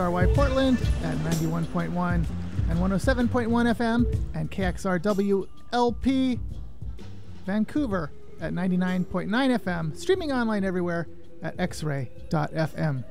KXRY Portland at 91.1 and 107.1 FM, and KXRW LP Vancouver at 99.9 FM, streaming online everywhere at xray.fm.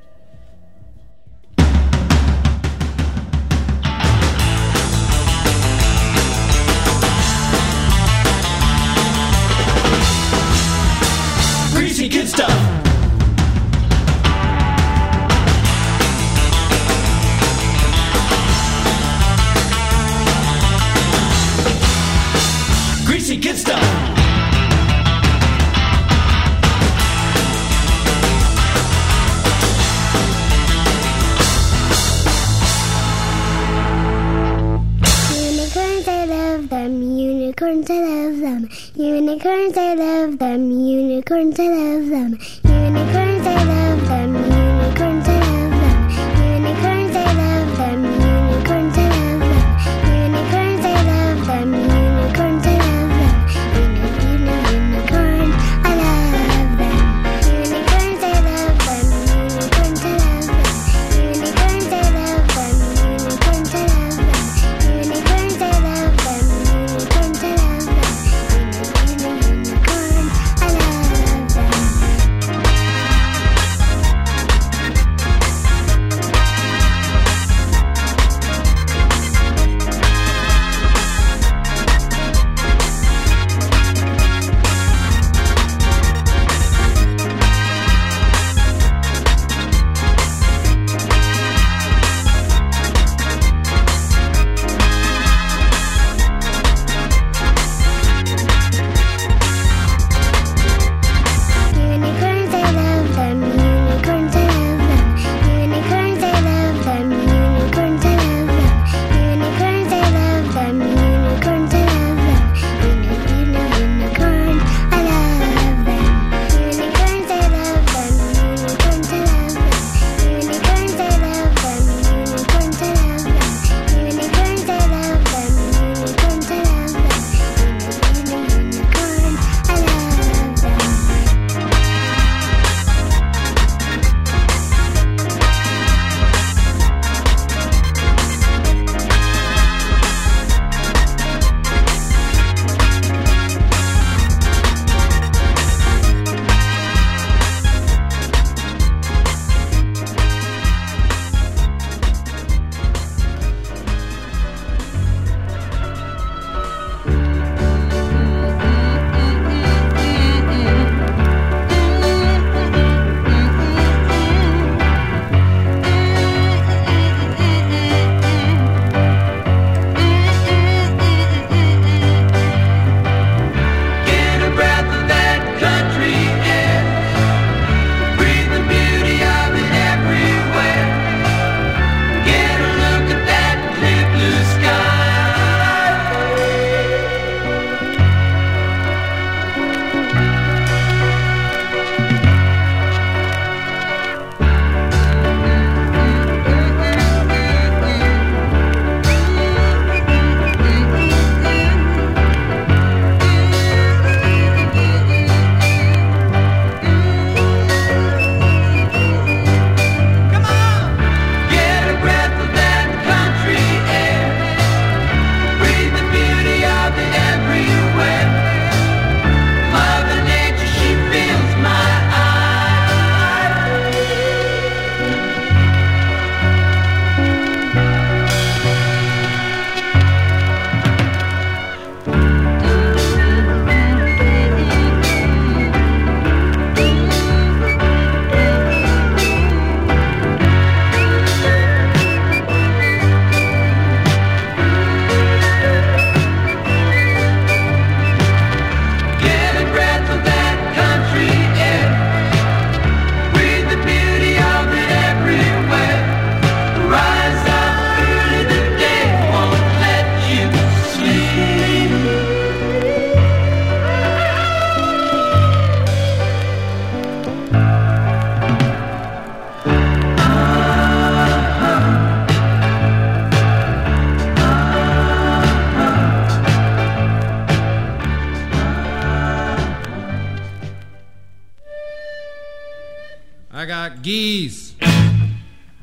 个人在那里等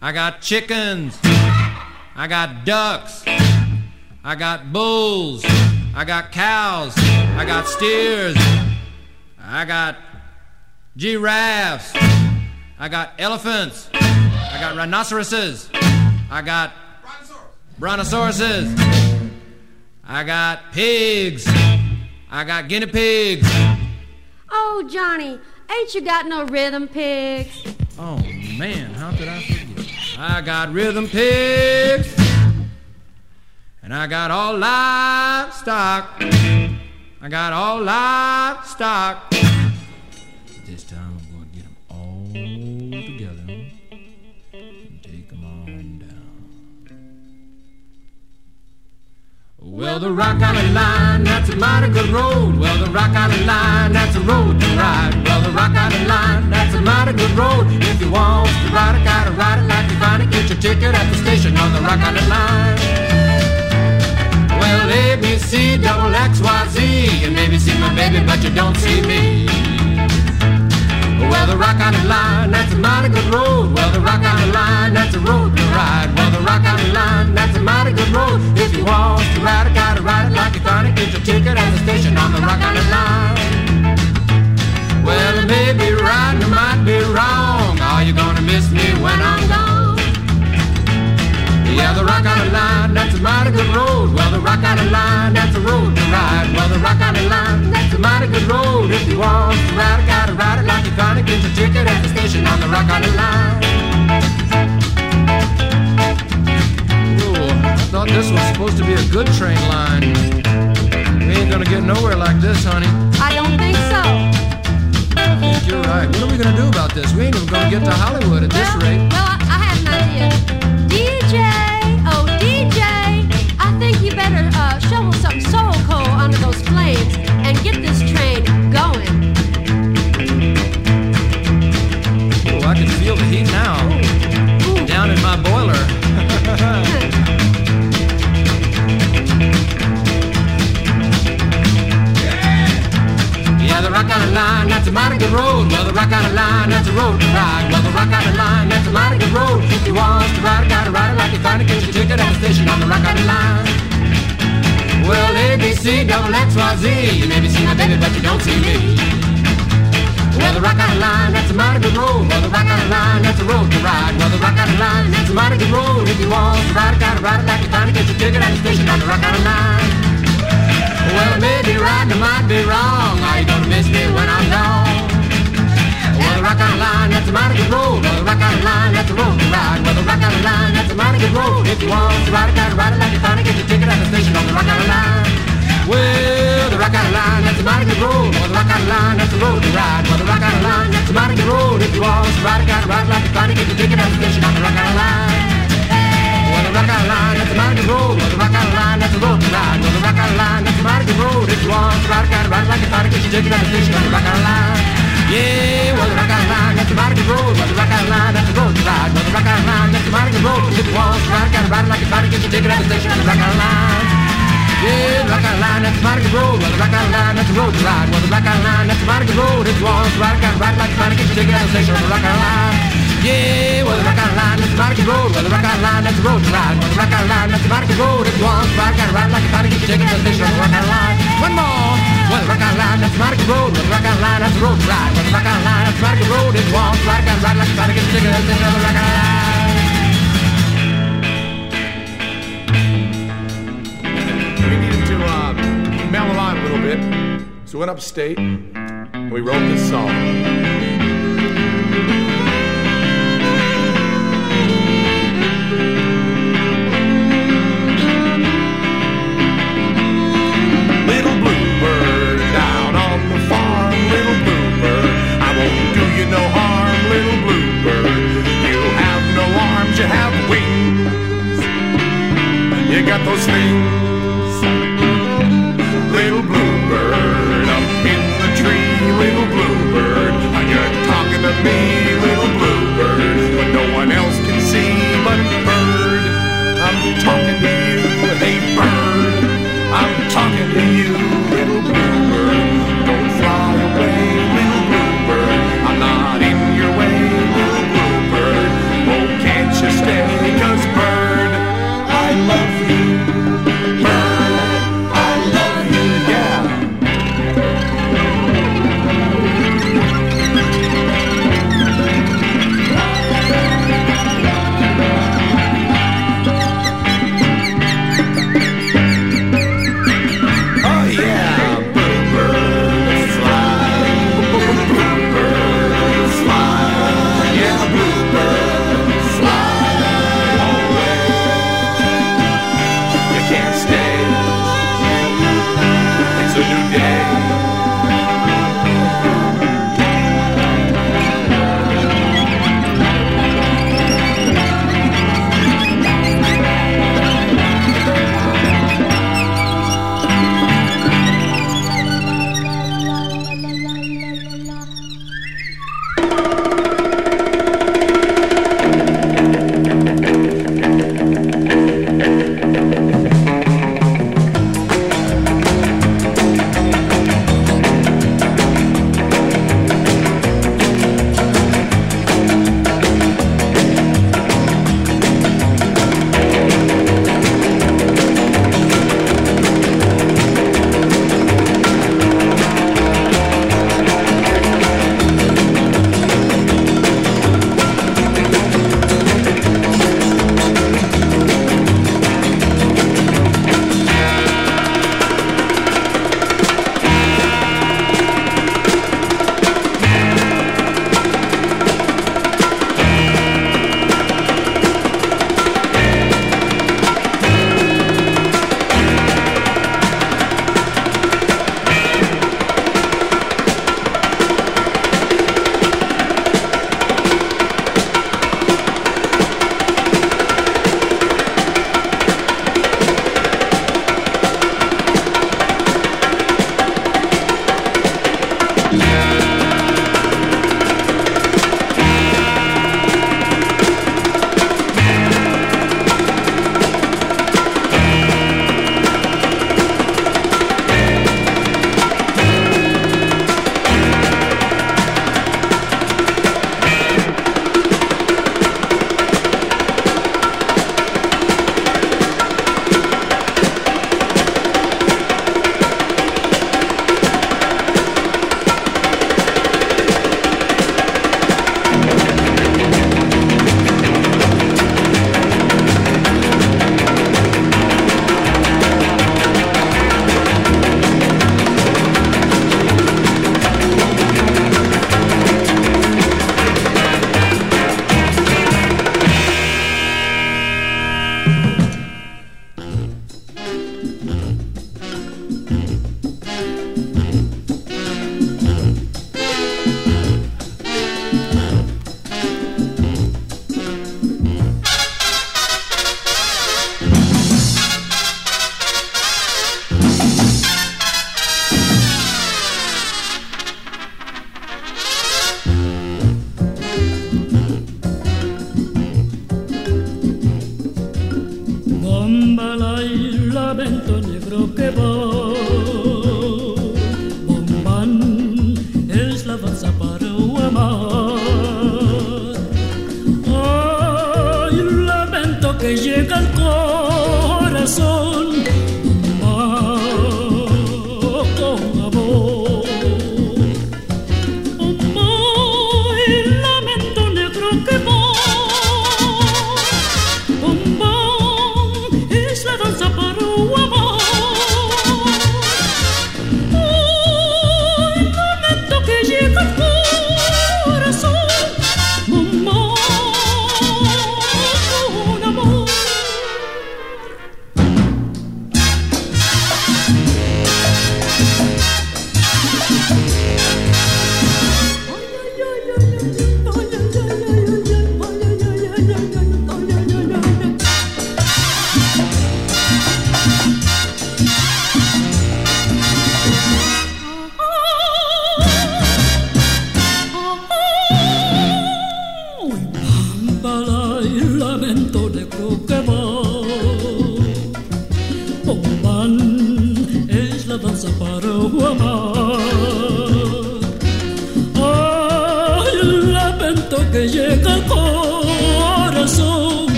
I got chickens. I got ducks. I got bulls. I got cows. I got steers. I got giraffes. I got elephants. I got rhinoceroses. I got brontosauruses. I got pigs. I got guinea pigs. Oh, Johnny, ain't you got no rhythm pigs? Oh man, how could I? I got rhythm pigs. And I got all livestock. I got all livestock. This time Well, the Rock Island Line, that's a mighty good road. Well, the Rock Island Line, that's a road to ride. Well, the Rock Island Line, that's a mighty good road. If you want to ride it, gotta ride it like you find it. Get your ticket at the station on the Rock Island Line. Well, A, B, C, double X, Y, Z. You maybe see my baby, but you don't see me. Well, the Rock Island Line, that's a mighty good road. Well, the Rock Island Line, that's a road to ride. Well, the Rock Island Line, that's a mighty good road. If you want to ride it, gotta ride it like you find it. Get your ticket at the station on the Rock Island Line. Well, it may be right and it might be wrong. Are you gonna miss me when I'm gone? Yeah, the Rock Island Line, that's a mighty good road. Well, the Rock Island Line, that's a road to ride. Well, the Rock Island Line, that's a mighty good road. If you want to ride it, gotta ride it like you find it. Get your ticket at the station on the Rock Island Line. Oh, I thought this was supposed to be a good train line. We ain't gonna get nowhere like this, honey. I don't think so. I think you're right. What are we gonna do about this? We ain't even gonna get to Hollywood at this rate. well, Line, that's a mighty good road. The Rock Island Line, that's a road to ride. Well, the Rock Island Line, that's a mighty good road. If you want to ride it, gotta ride it like you find it. Get your ticket at the station on the Rock Island Line. Well, A, B, C, double X, Y, Z. You maybe see my baby, but you don't see me. Well, the Rock Island Line, that's a mighty good road. Well, the Rock Island Line, that's a road to ride. Well, the Rock Island Line, that's a mighty good road. If you want to ride it, gotta ride it like you find it. Get your ticket at the station on the Rock Island Line. Well, it may be right, it might be wrong. Are you gonna miss me when I'm gone? Well, Rock Island Line, that's a mighty good road. Well, Rock Island Line, that's a road to ride. Well, Rock Island Line, that's a mighty good road. If you want to ride it, gotta ride it like you find it. Get your ticket at the station on the Rock Island Line. Well, the Rock Island Line, that's a mighty good road. Well, the Rock Island Line, that's a road to ride. Well, the Rock Island Line, that's a mighty good road. If you want to ride it, gotta ride it like you find it. Get your ticket at the station on the Rock Island Line. The Rock Line, that's a mighty good road. Well, the Rock Line, that's a road ride. Well, the Rock Line, that's a mighty good road. If you want to ride gotta ride it like you find it. Get your ticket at the station on the Rock Line. Yeah, well, the Rock Line, that's a mighty road. Well, the Rock Line, that's a road ride. Well, the Rock Line, that's a mighty road. If you want to ride it, gotta ride it like you it. Your ticket at the on the Rock Line. Yeah, Rock Island Line, that's a road. Well, the Rock Island Line, that's a road to ride. Well, the Rock Island Line, that's a good road. If you want to ride gotta ride it like you find it. At the station on the Rock Island Line. Yeah, well, the Rock Island Line, Line, road to ride. Rock Line, a good road. If you want to ride it, gotta ride like your ticket at the Rock Island Line. One more. Well, Rock Island Line, that's a good road. The Rock Island Line, that's a road to ride. Well, Rock Line, that's a mighty good road. If you want to ride it, gotta ride like your the station Rock Line. We needed to uh, mellow on a little bit. So we went upstate and we wrote this song. Got those things. Little bluebird up in the tree, little bluebird. Are you talking to me,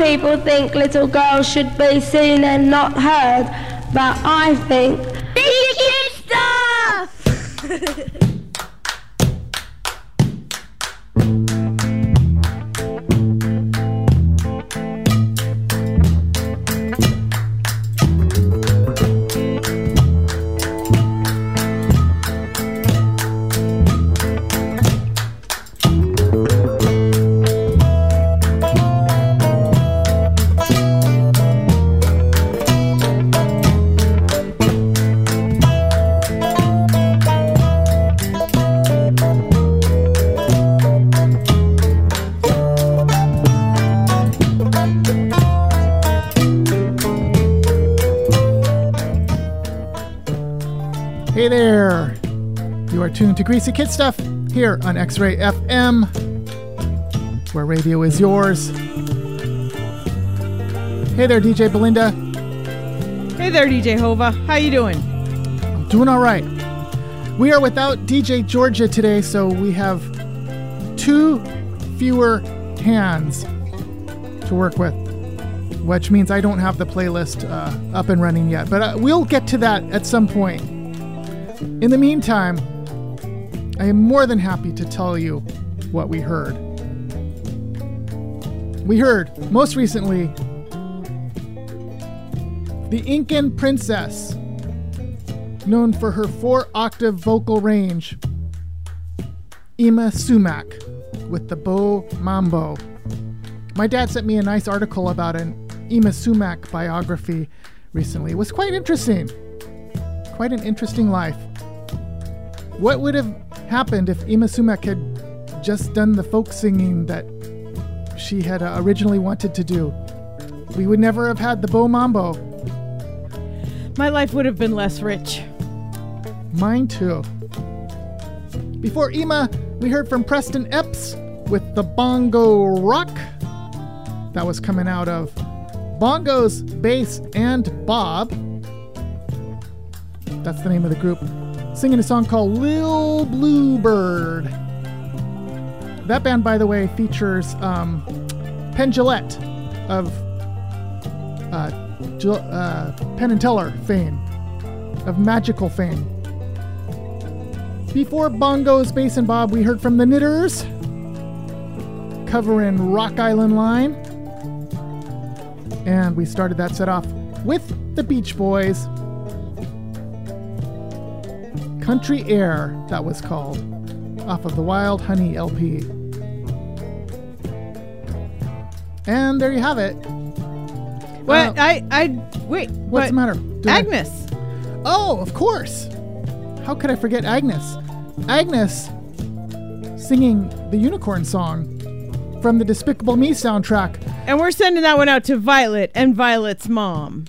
people think little girls should be seen and not heard, but I think. Big kid stuff! tuned to Greasy Kid Stuff here on X Ray FM, where radio is yours. Hey there, DJ Belinda. Hey there, DJ Hova. How you doing? I'm doing all right. We are without DJ Georgia today, so we have two fewer hands to work with, which means I don't have the playlist uh, up and running yet. But uh, we'll get to that at some point. In the meantime, I am more than happy to tell you what we heard. We heard, most recently, the Incan princess, known for her four octave vocal range, Yma Sumac, with the Bo Mambo. My dad sent me a nice article about an Yma Sumac biography recently. It was quite interesting. Quite an interesting life. What would have happened if Yma Sumac had just done the folk singing that she had uh, originally wanted to do? We would never have had the Bo Mambo. My life would have been less rich. Mine too. Before Yma, we heard from Preston Epps with the Bongo Rock. That was coming out of Bongos, Bass, and Bob. That's the name of the group. Singing a song called Lil Bluebird. That band, by the way, features um, Penn Jillette of uh, Jill- uh, Penn and Teller fame, of magical fame. Before Bongos, Bass, and Bob, we heard from the Knitters, covering Rock Island Line. And we started that set off with the Beach Boys. Country Air, that was called, off of the Wild Honey LP. And there you have it. What? Uh, I I wait. What's the matter? I- Agnes. Oh, of course. How could I forget Agnes? Agnes singing the unicorn song from the Despicable Me soundtrack. And we're sending that one out to Violet and Violet's mom.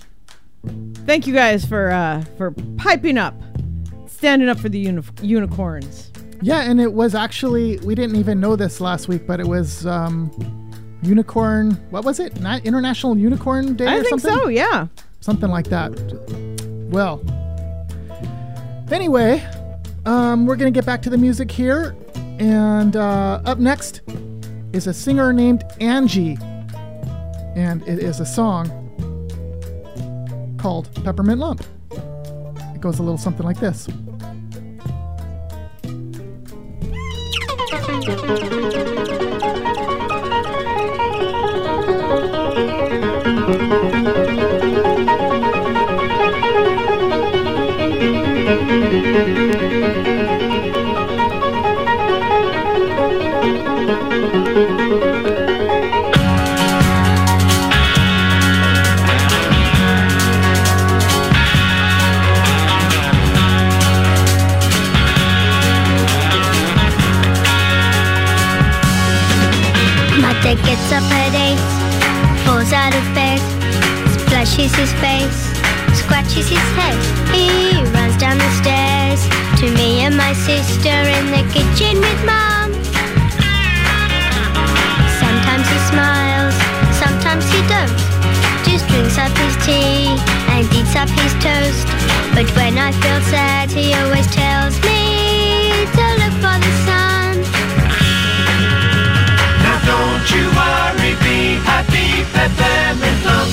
Thank you guys for uh, for piping up, standing up for the uni- unicorns. Yeah, and it was actually we didn't even know this last week, but it was um, unicorn. What was it? Not International Unicorn Day I or think something? so. Yeah. something like that. Well, anyway, um, we're gonna get back to the music here, and uh, up next is a singer named Angie, and it is a song called Peppermint Lump. It goes a little something like this. thank you his face, scratches his head. He runs down the stairs to me and my sister in the kitchen with mom. Sometimes he smiles, sometimes he don't. Just drinks up his tea and eats up his toast. But when I feel sad, he always tells me to look for the sun. Now don't you worry, be happy, peppermint lump.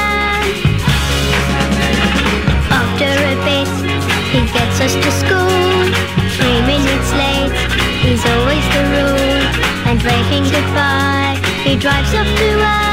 drives off to work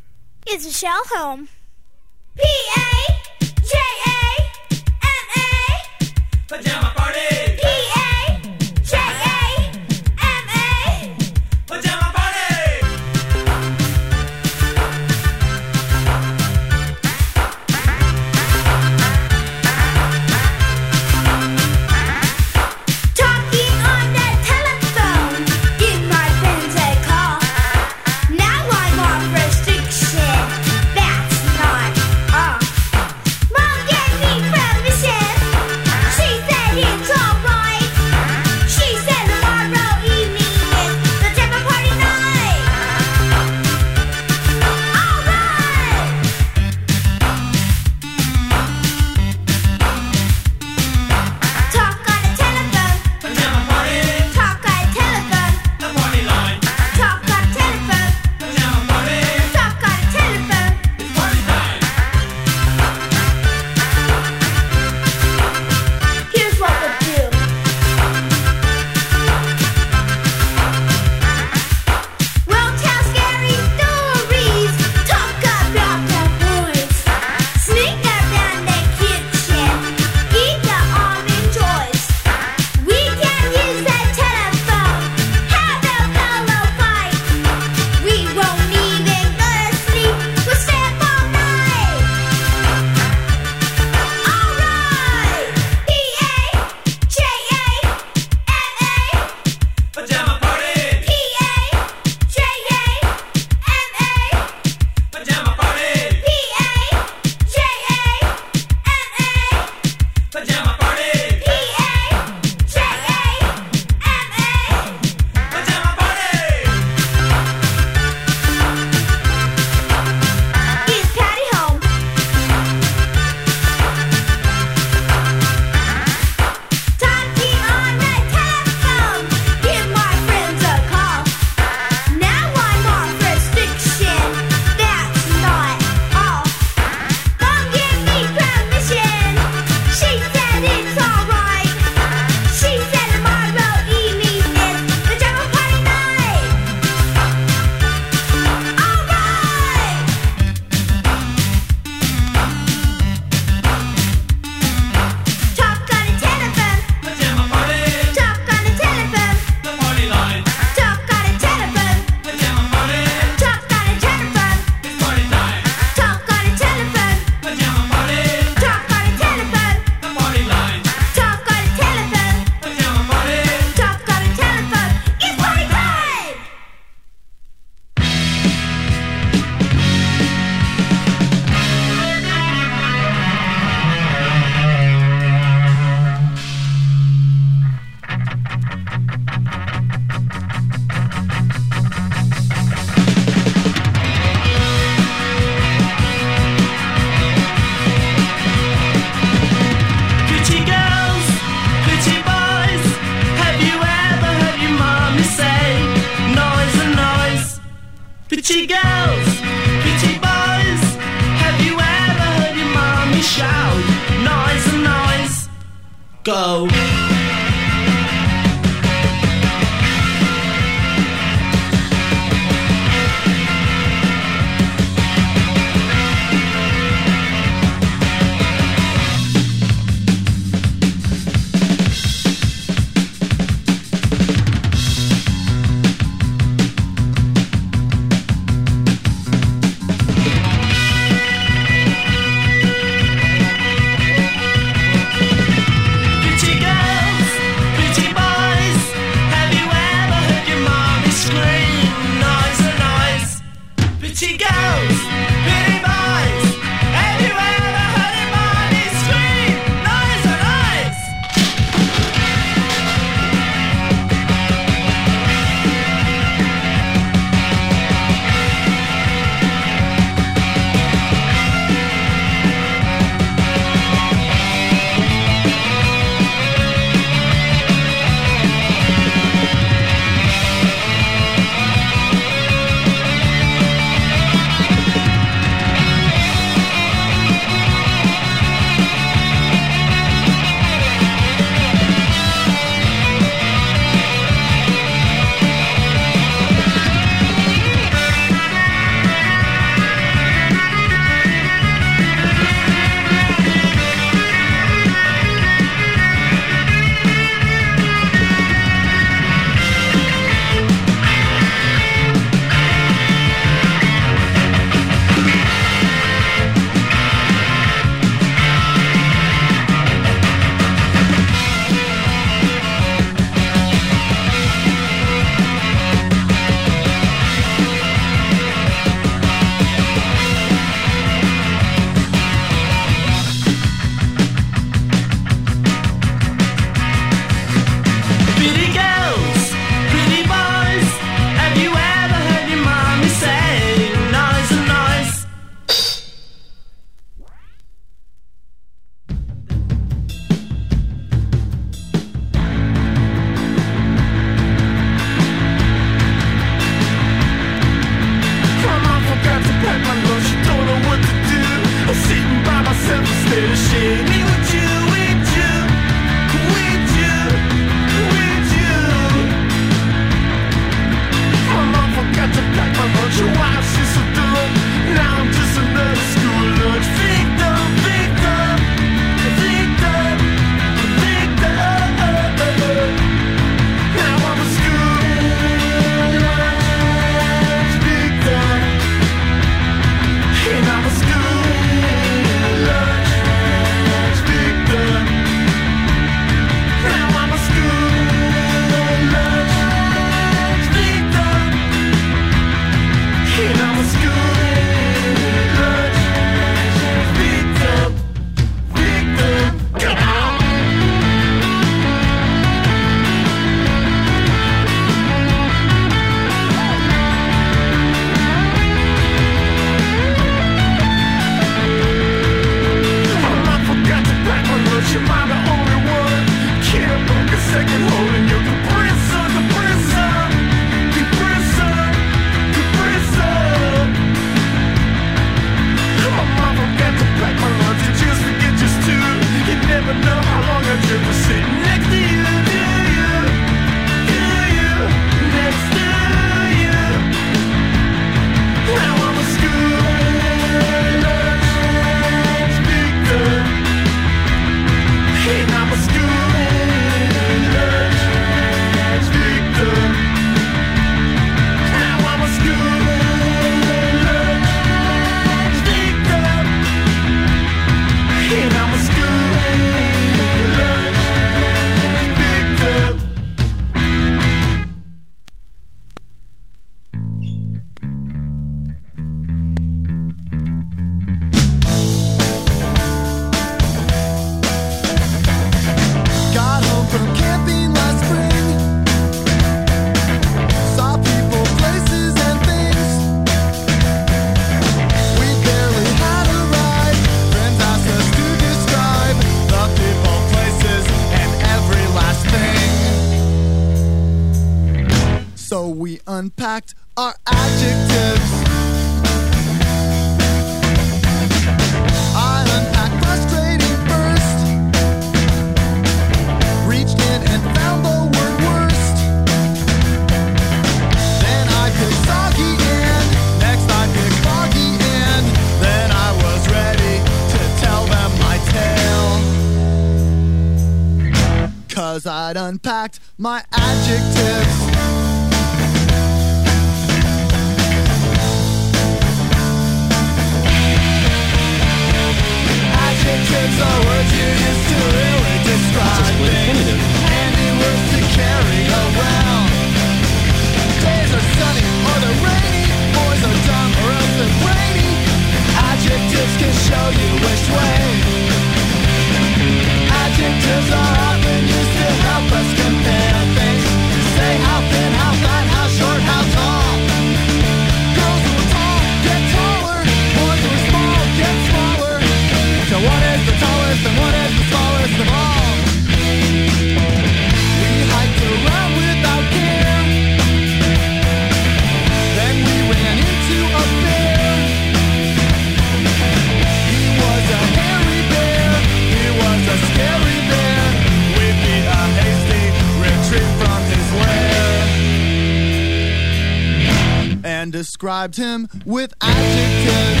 described him with adjectives.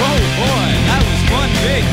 Oh boy, that was one big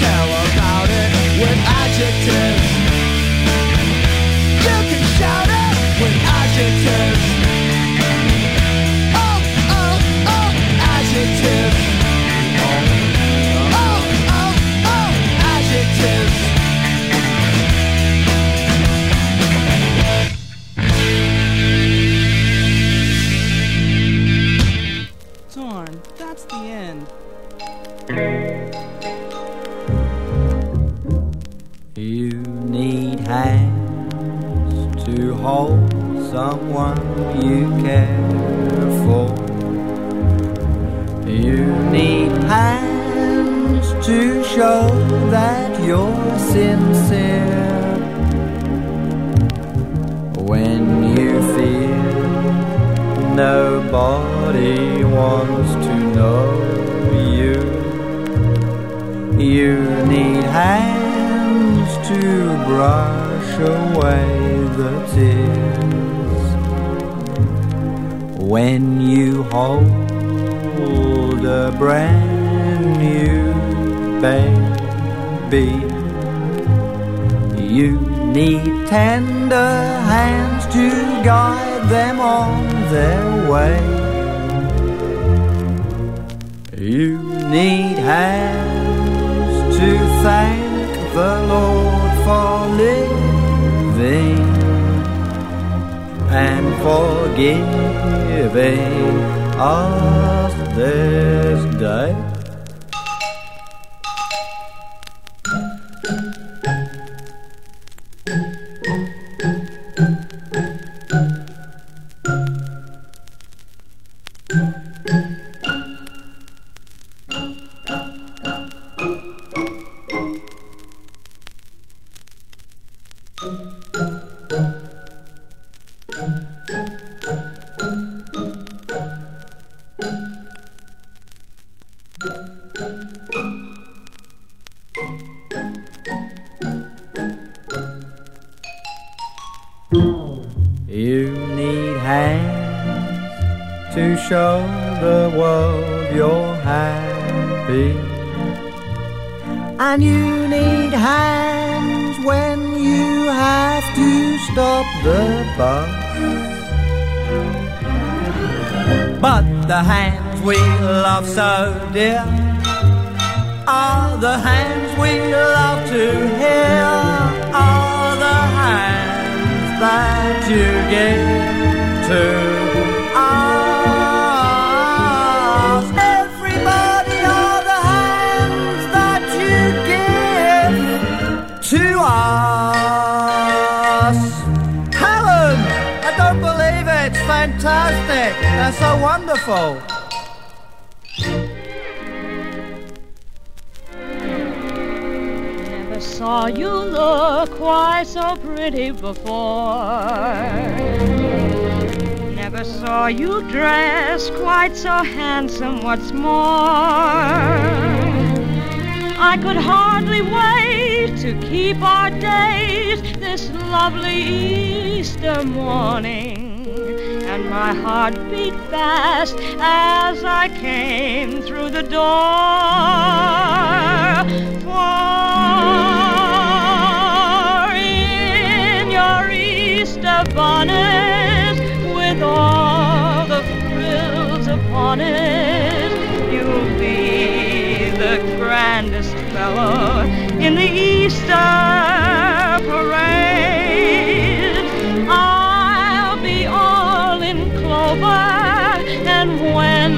Tell about it with adjectives. to show that you're sincere when you feel nobody wants to know you. You need hands to brush away the tears when you hold a brand new baby. You need tender hands to guide them on their way. You need hands to thank the Lord for living and forgiving us this day. stop the bus. But the hands we love so dear are the hands we love to hear, are the hands that you give to fantastic. That's so wonderful. Never saw you look quite so pretty before. Never saw you dress quite so handsome, what's more. I could hardly wait to keep our date this lovely Easter morning. And my heart beat fast as I came through the door. For in your Easter bonnet, with all the frills upon it, you'll be the grandest fellow in the Easter parade. All in clover, and when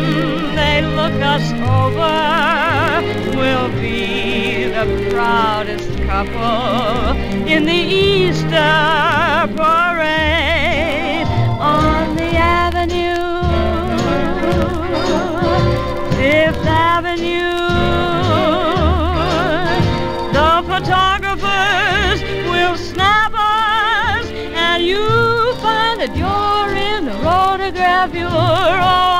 they look us over, we'll be the proudest couple in the Easter parade the. Oh,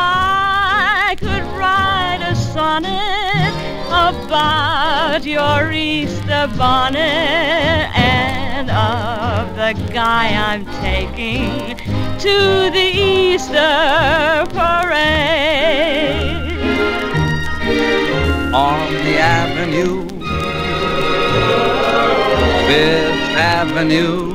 I could write a sonnet about your Easter bonnet and of the guy I'm taking to the Easter parade. on the avenue, Fifth Avenue.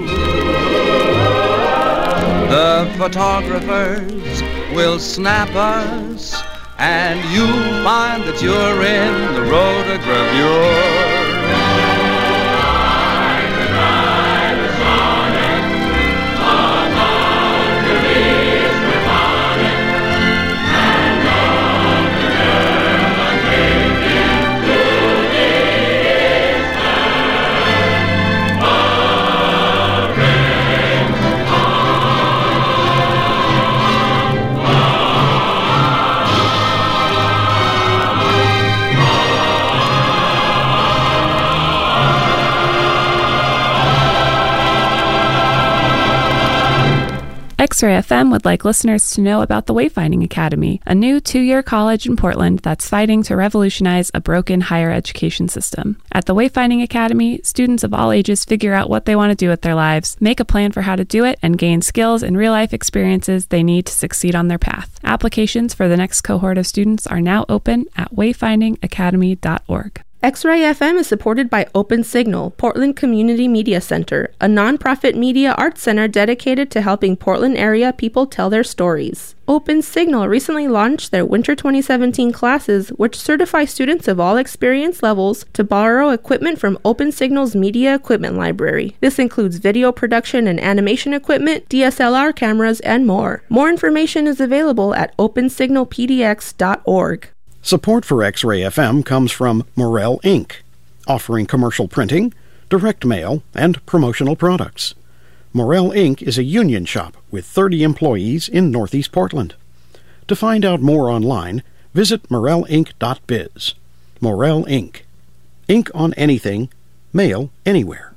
The photographers will snap us, and you'll find that you're in the road of rotogravure. X Ray FM would like listeners to know about the Wayfinding Academy, a new two year college in Portland that's fighting to revolutionize a broken higher education system. At the Wayfinding Academy, students of all ages figure out what they want to do with their lives, make a plan for how to do it, and gain skills and real life experiences they need to succeed on their path. Applications for the next cohort of students are now open at wayfindingacademy.org. X-Ray FM is supported by Open Signal, Portland Community Media Center, a nonprofit media arts center dedicated to helping Portland area people tell their stories. Open Signal recently launched their Winter 2017 classes, which certify students of all experience levels to borrow equipment from Open Signal's Media Equipment Library. This includes video production and animation equipment, DSLR cameras, and more. More information is available at opensignalpdx.org. Support for X Ray FM comes from Morel Inc., offering commercial printing, direct mail, and promotional products. Morel Inc. is a union shop with 30 employees in Northeast Portland. To find out more online, visit morelinc.biz. Morel Inc. Ink on anything, mail anywhere.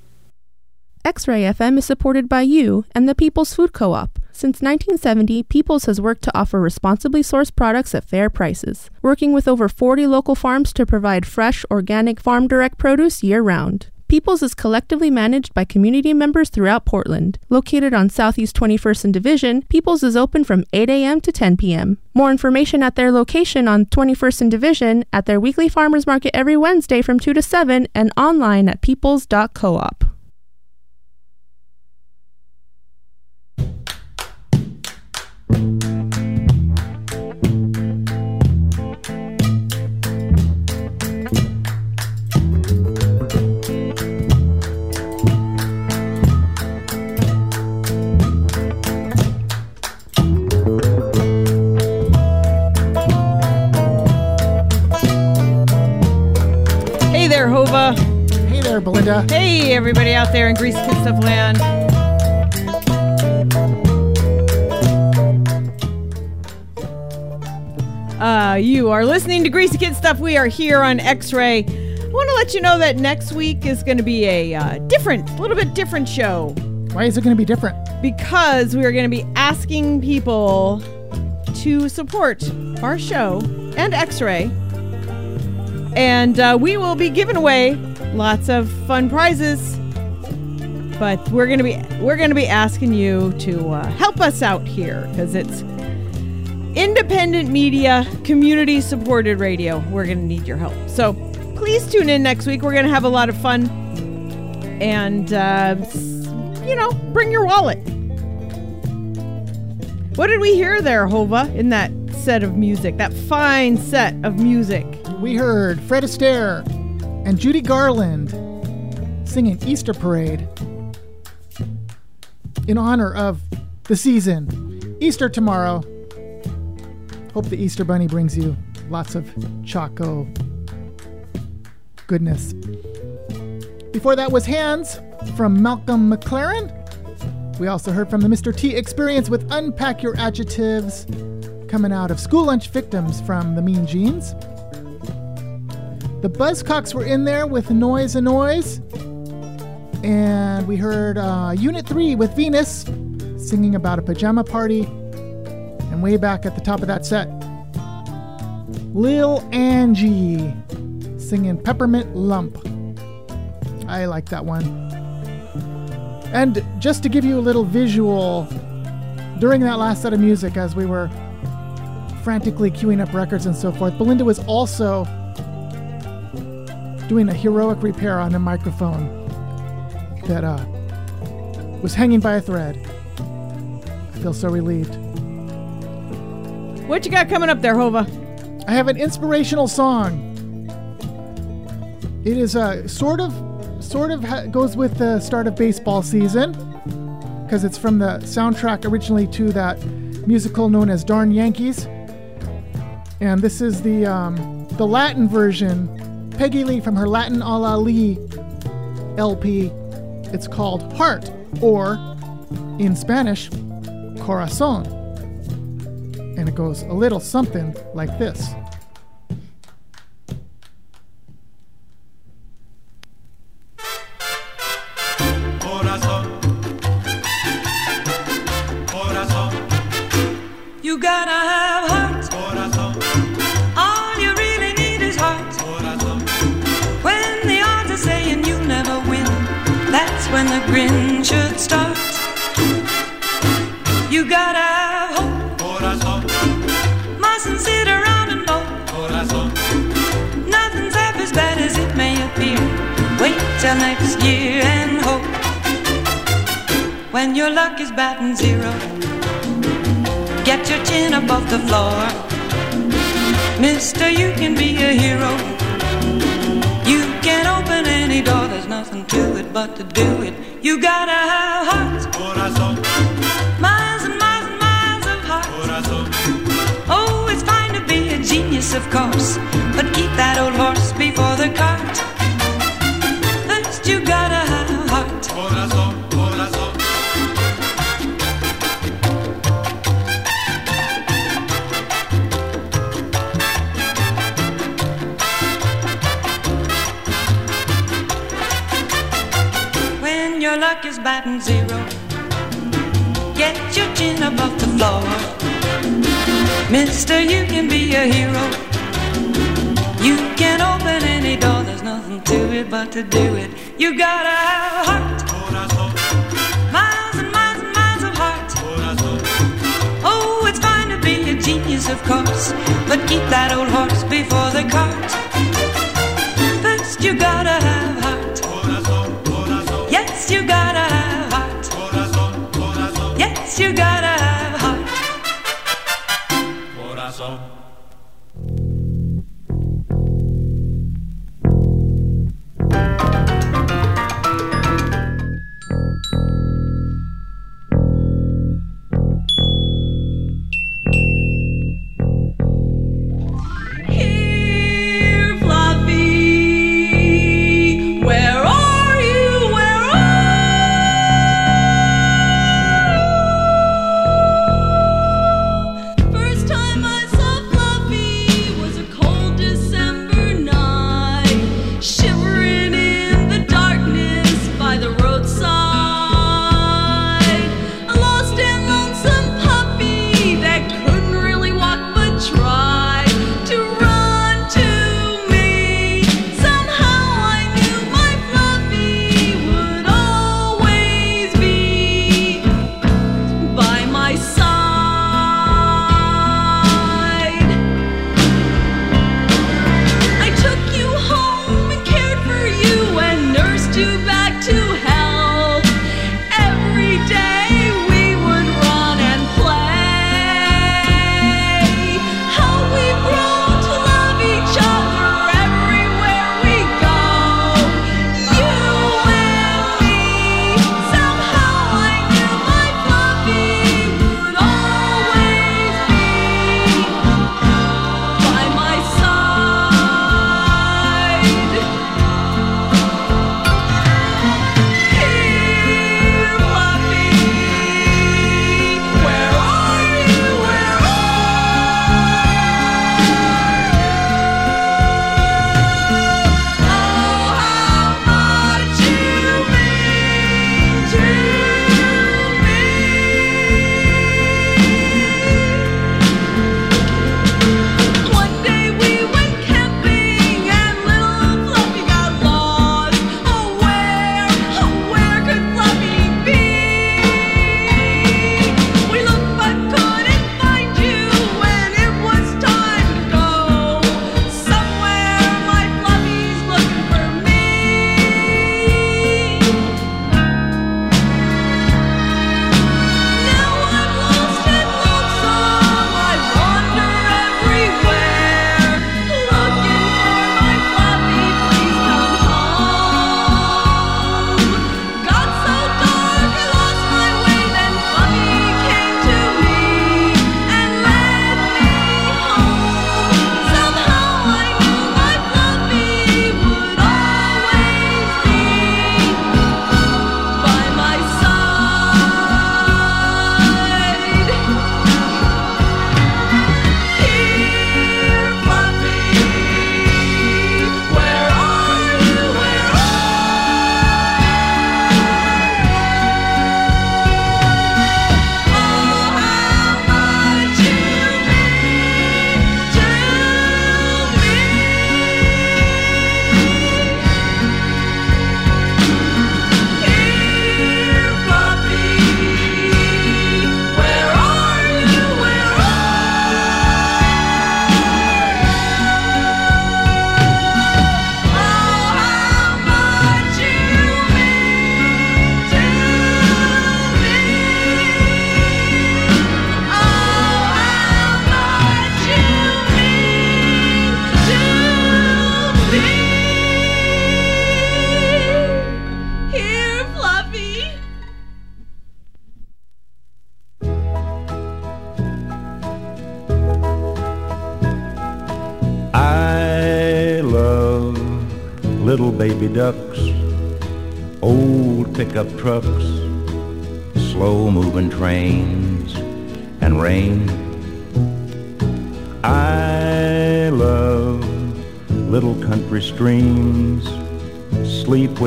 X Ray FM is supported by you and the People's Food Co op. Since 1970, People's has worked to offer responsibly sourced products at fair prices, working with over 40 local farms to provide fresh, organic, farm direct produce year round. People's is collectively managed by community members throughout Portland. Located on Southeast 21st and Division, People's is open from 8 a.m. to 10 p.m. More information at their location on 21st and Division, at their weekly farmers market every Wednesday from 2 to 7, and online at peoples.coop. there, Belinda? Hey, everybody out there in Grease Kid Stuff Land. Uh, you are listening to Greasy Kid Stuff. We are here on X Ray. I want to let you know that next week is going to be a uh, different, a little bit different show. Why is it going to be different? Because we are going to be asking people to support our show and X Ray. And uh, we will be giving away lots of fun prizes. But we're gonna be we're gonna be asking you to uh, help us out here because it's independent media, community supported radio. We're to need your help. So please tune in next week. We're to have a lot of fun. And, uh, you know, bring your wallet. What did we hear there, Hova, in that set of music, that fine set of music? We heard Fred Astaire and Judy Garland singing Easter Parade in honor of the season. Easter tomorrow. Hope the Easter Bunny brings you lots of choco goodness. Before that was Hands from Malcolm McLaren. We also heard from the Mr. T Experience with Unpack Your Adjectives coming out of School Lunch Victims from the Mean Jeans. The Buzzcocks were in there with Noise Annoys. And we heard uh, Unit 3 with Venus singing about a pajama party. And way back at the top of that set, Lil Angie singing Peppermint Lump. I like that one. And just to give you a little visual, during that last set of music, as we were frantically queuing up records and so forth, Belinda was also doing a heroic repair on a microphone that uh, was hanging by a thread. I feel so relieved. What you got coming up there, Hova? I have an inspirational song. It is uh, sort of, sort of ha- goes with the start of baseball season because it's from the soundtrack originally to that musical known as Darn Yankees. And this is the um, the Latin version. Peggy Lee from her Latin a la Lee LP. It's called Heart, or in Spanish, Corazon. And it goes a little something like this. You gotta luck is batting zero, get your chin above the floor. Mister, you can be a hero. You can open any door, there's nothing to it but to do it. You gotta have heart. Miles and miles and miles of heart. Oh, it's fine to be a genius, of course, but keep that old horse before the cart. First, you gotta have you gotta have heart. Yes, you gotta have heart. Corazón.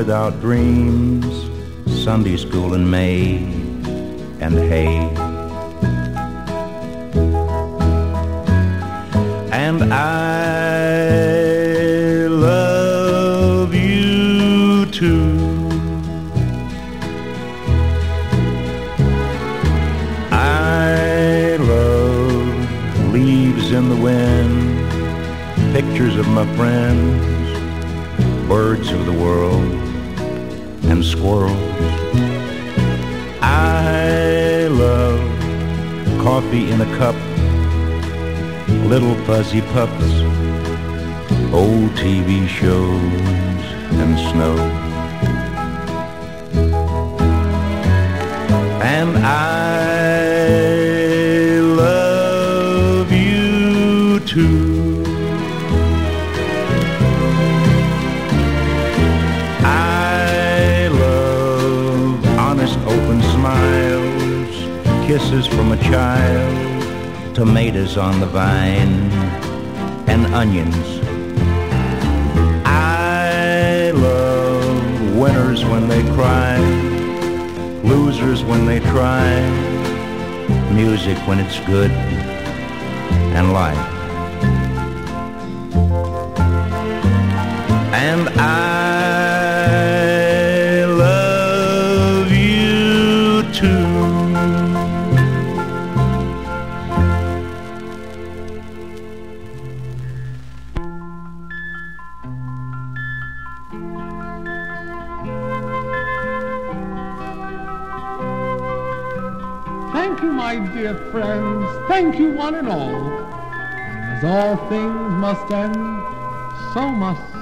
Without dreams, Sunday school in May, and hay. Squirrels. I love coffee in a cup, little fuzzy pups, old TV shows, and snow. And I a child, tomatoes on the vine, and onions. I love winners when they cry, losers when they try, music when it's good, and life. And I You, one and all. And as all things must end, so must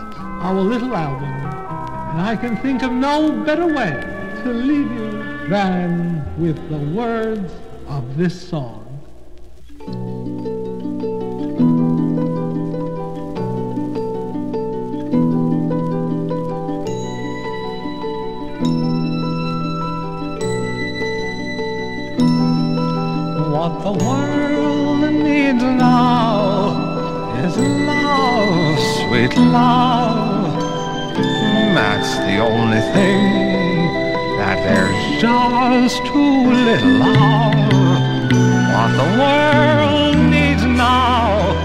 our little album. And I can think of no better way to leave you than with the words of this song. Only thing that there's just too little of. What the world needs now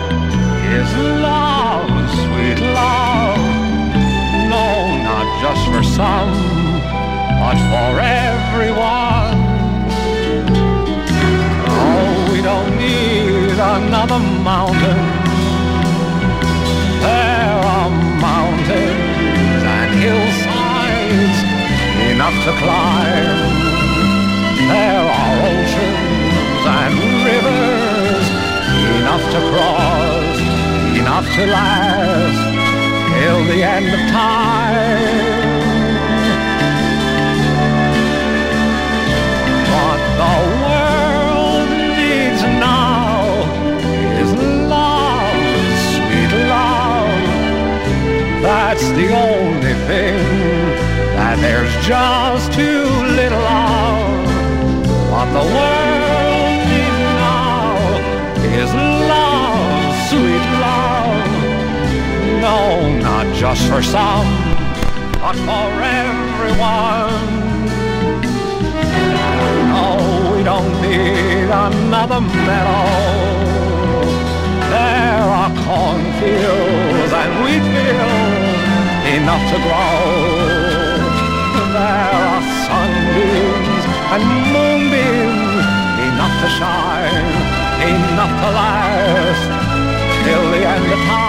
is love, sweet love. No, not just for some, but for everyone. Oh, we don't need another mountain. There are mountains enough to climb. There are oceans and rivers enough to cross, enough to last till the end of time. What the world needs now is love, sweet love. That's the only thing that there's just too little of. What the world needs now is love, sweet love. No, not just for some, but for everyone. No, we don't need another meadow. There are cornfields and wheat fields enough to grow. There are sunbeams and moonbeams enough to shine, enough to last till the end of time.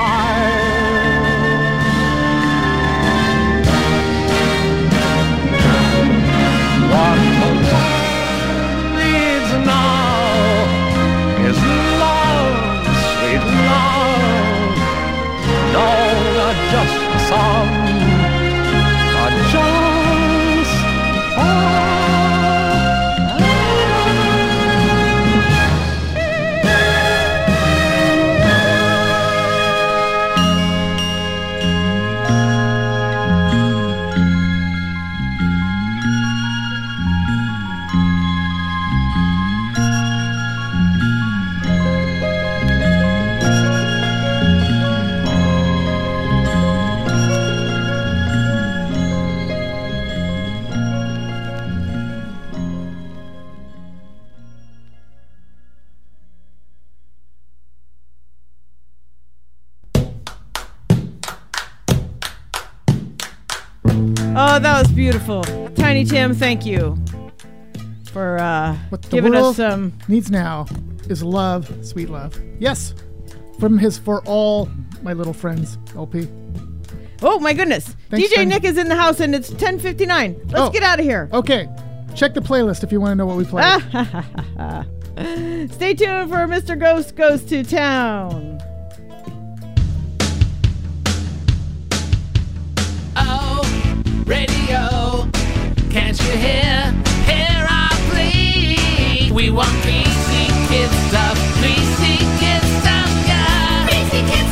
Thank you for uh, What the giving world us some. needs now is love, sweet love. Yes, from his for all my little friends, LP. Oh my goodness! Thanks, DJ Tiny. Nick is in the house and it's 10:59. Let's Oh. get out of here. Okay, check the playlist if you want to know what we played. Ah. Stay tuned for Mr. Ghost Goes to Town. Oh, radio, can't you hear? Hear I plead. We want greasy kids stuff, greasy kids stuff, yeah. Greasy kids.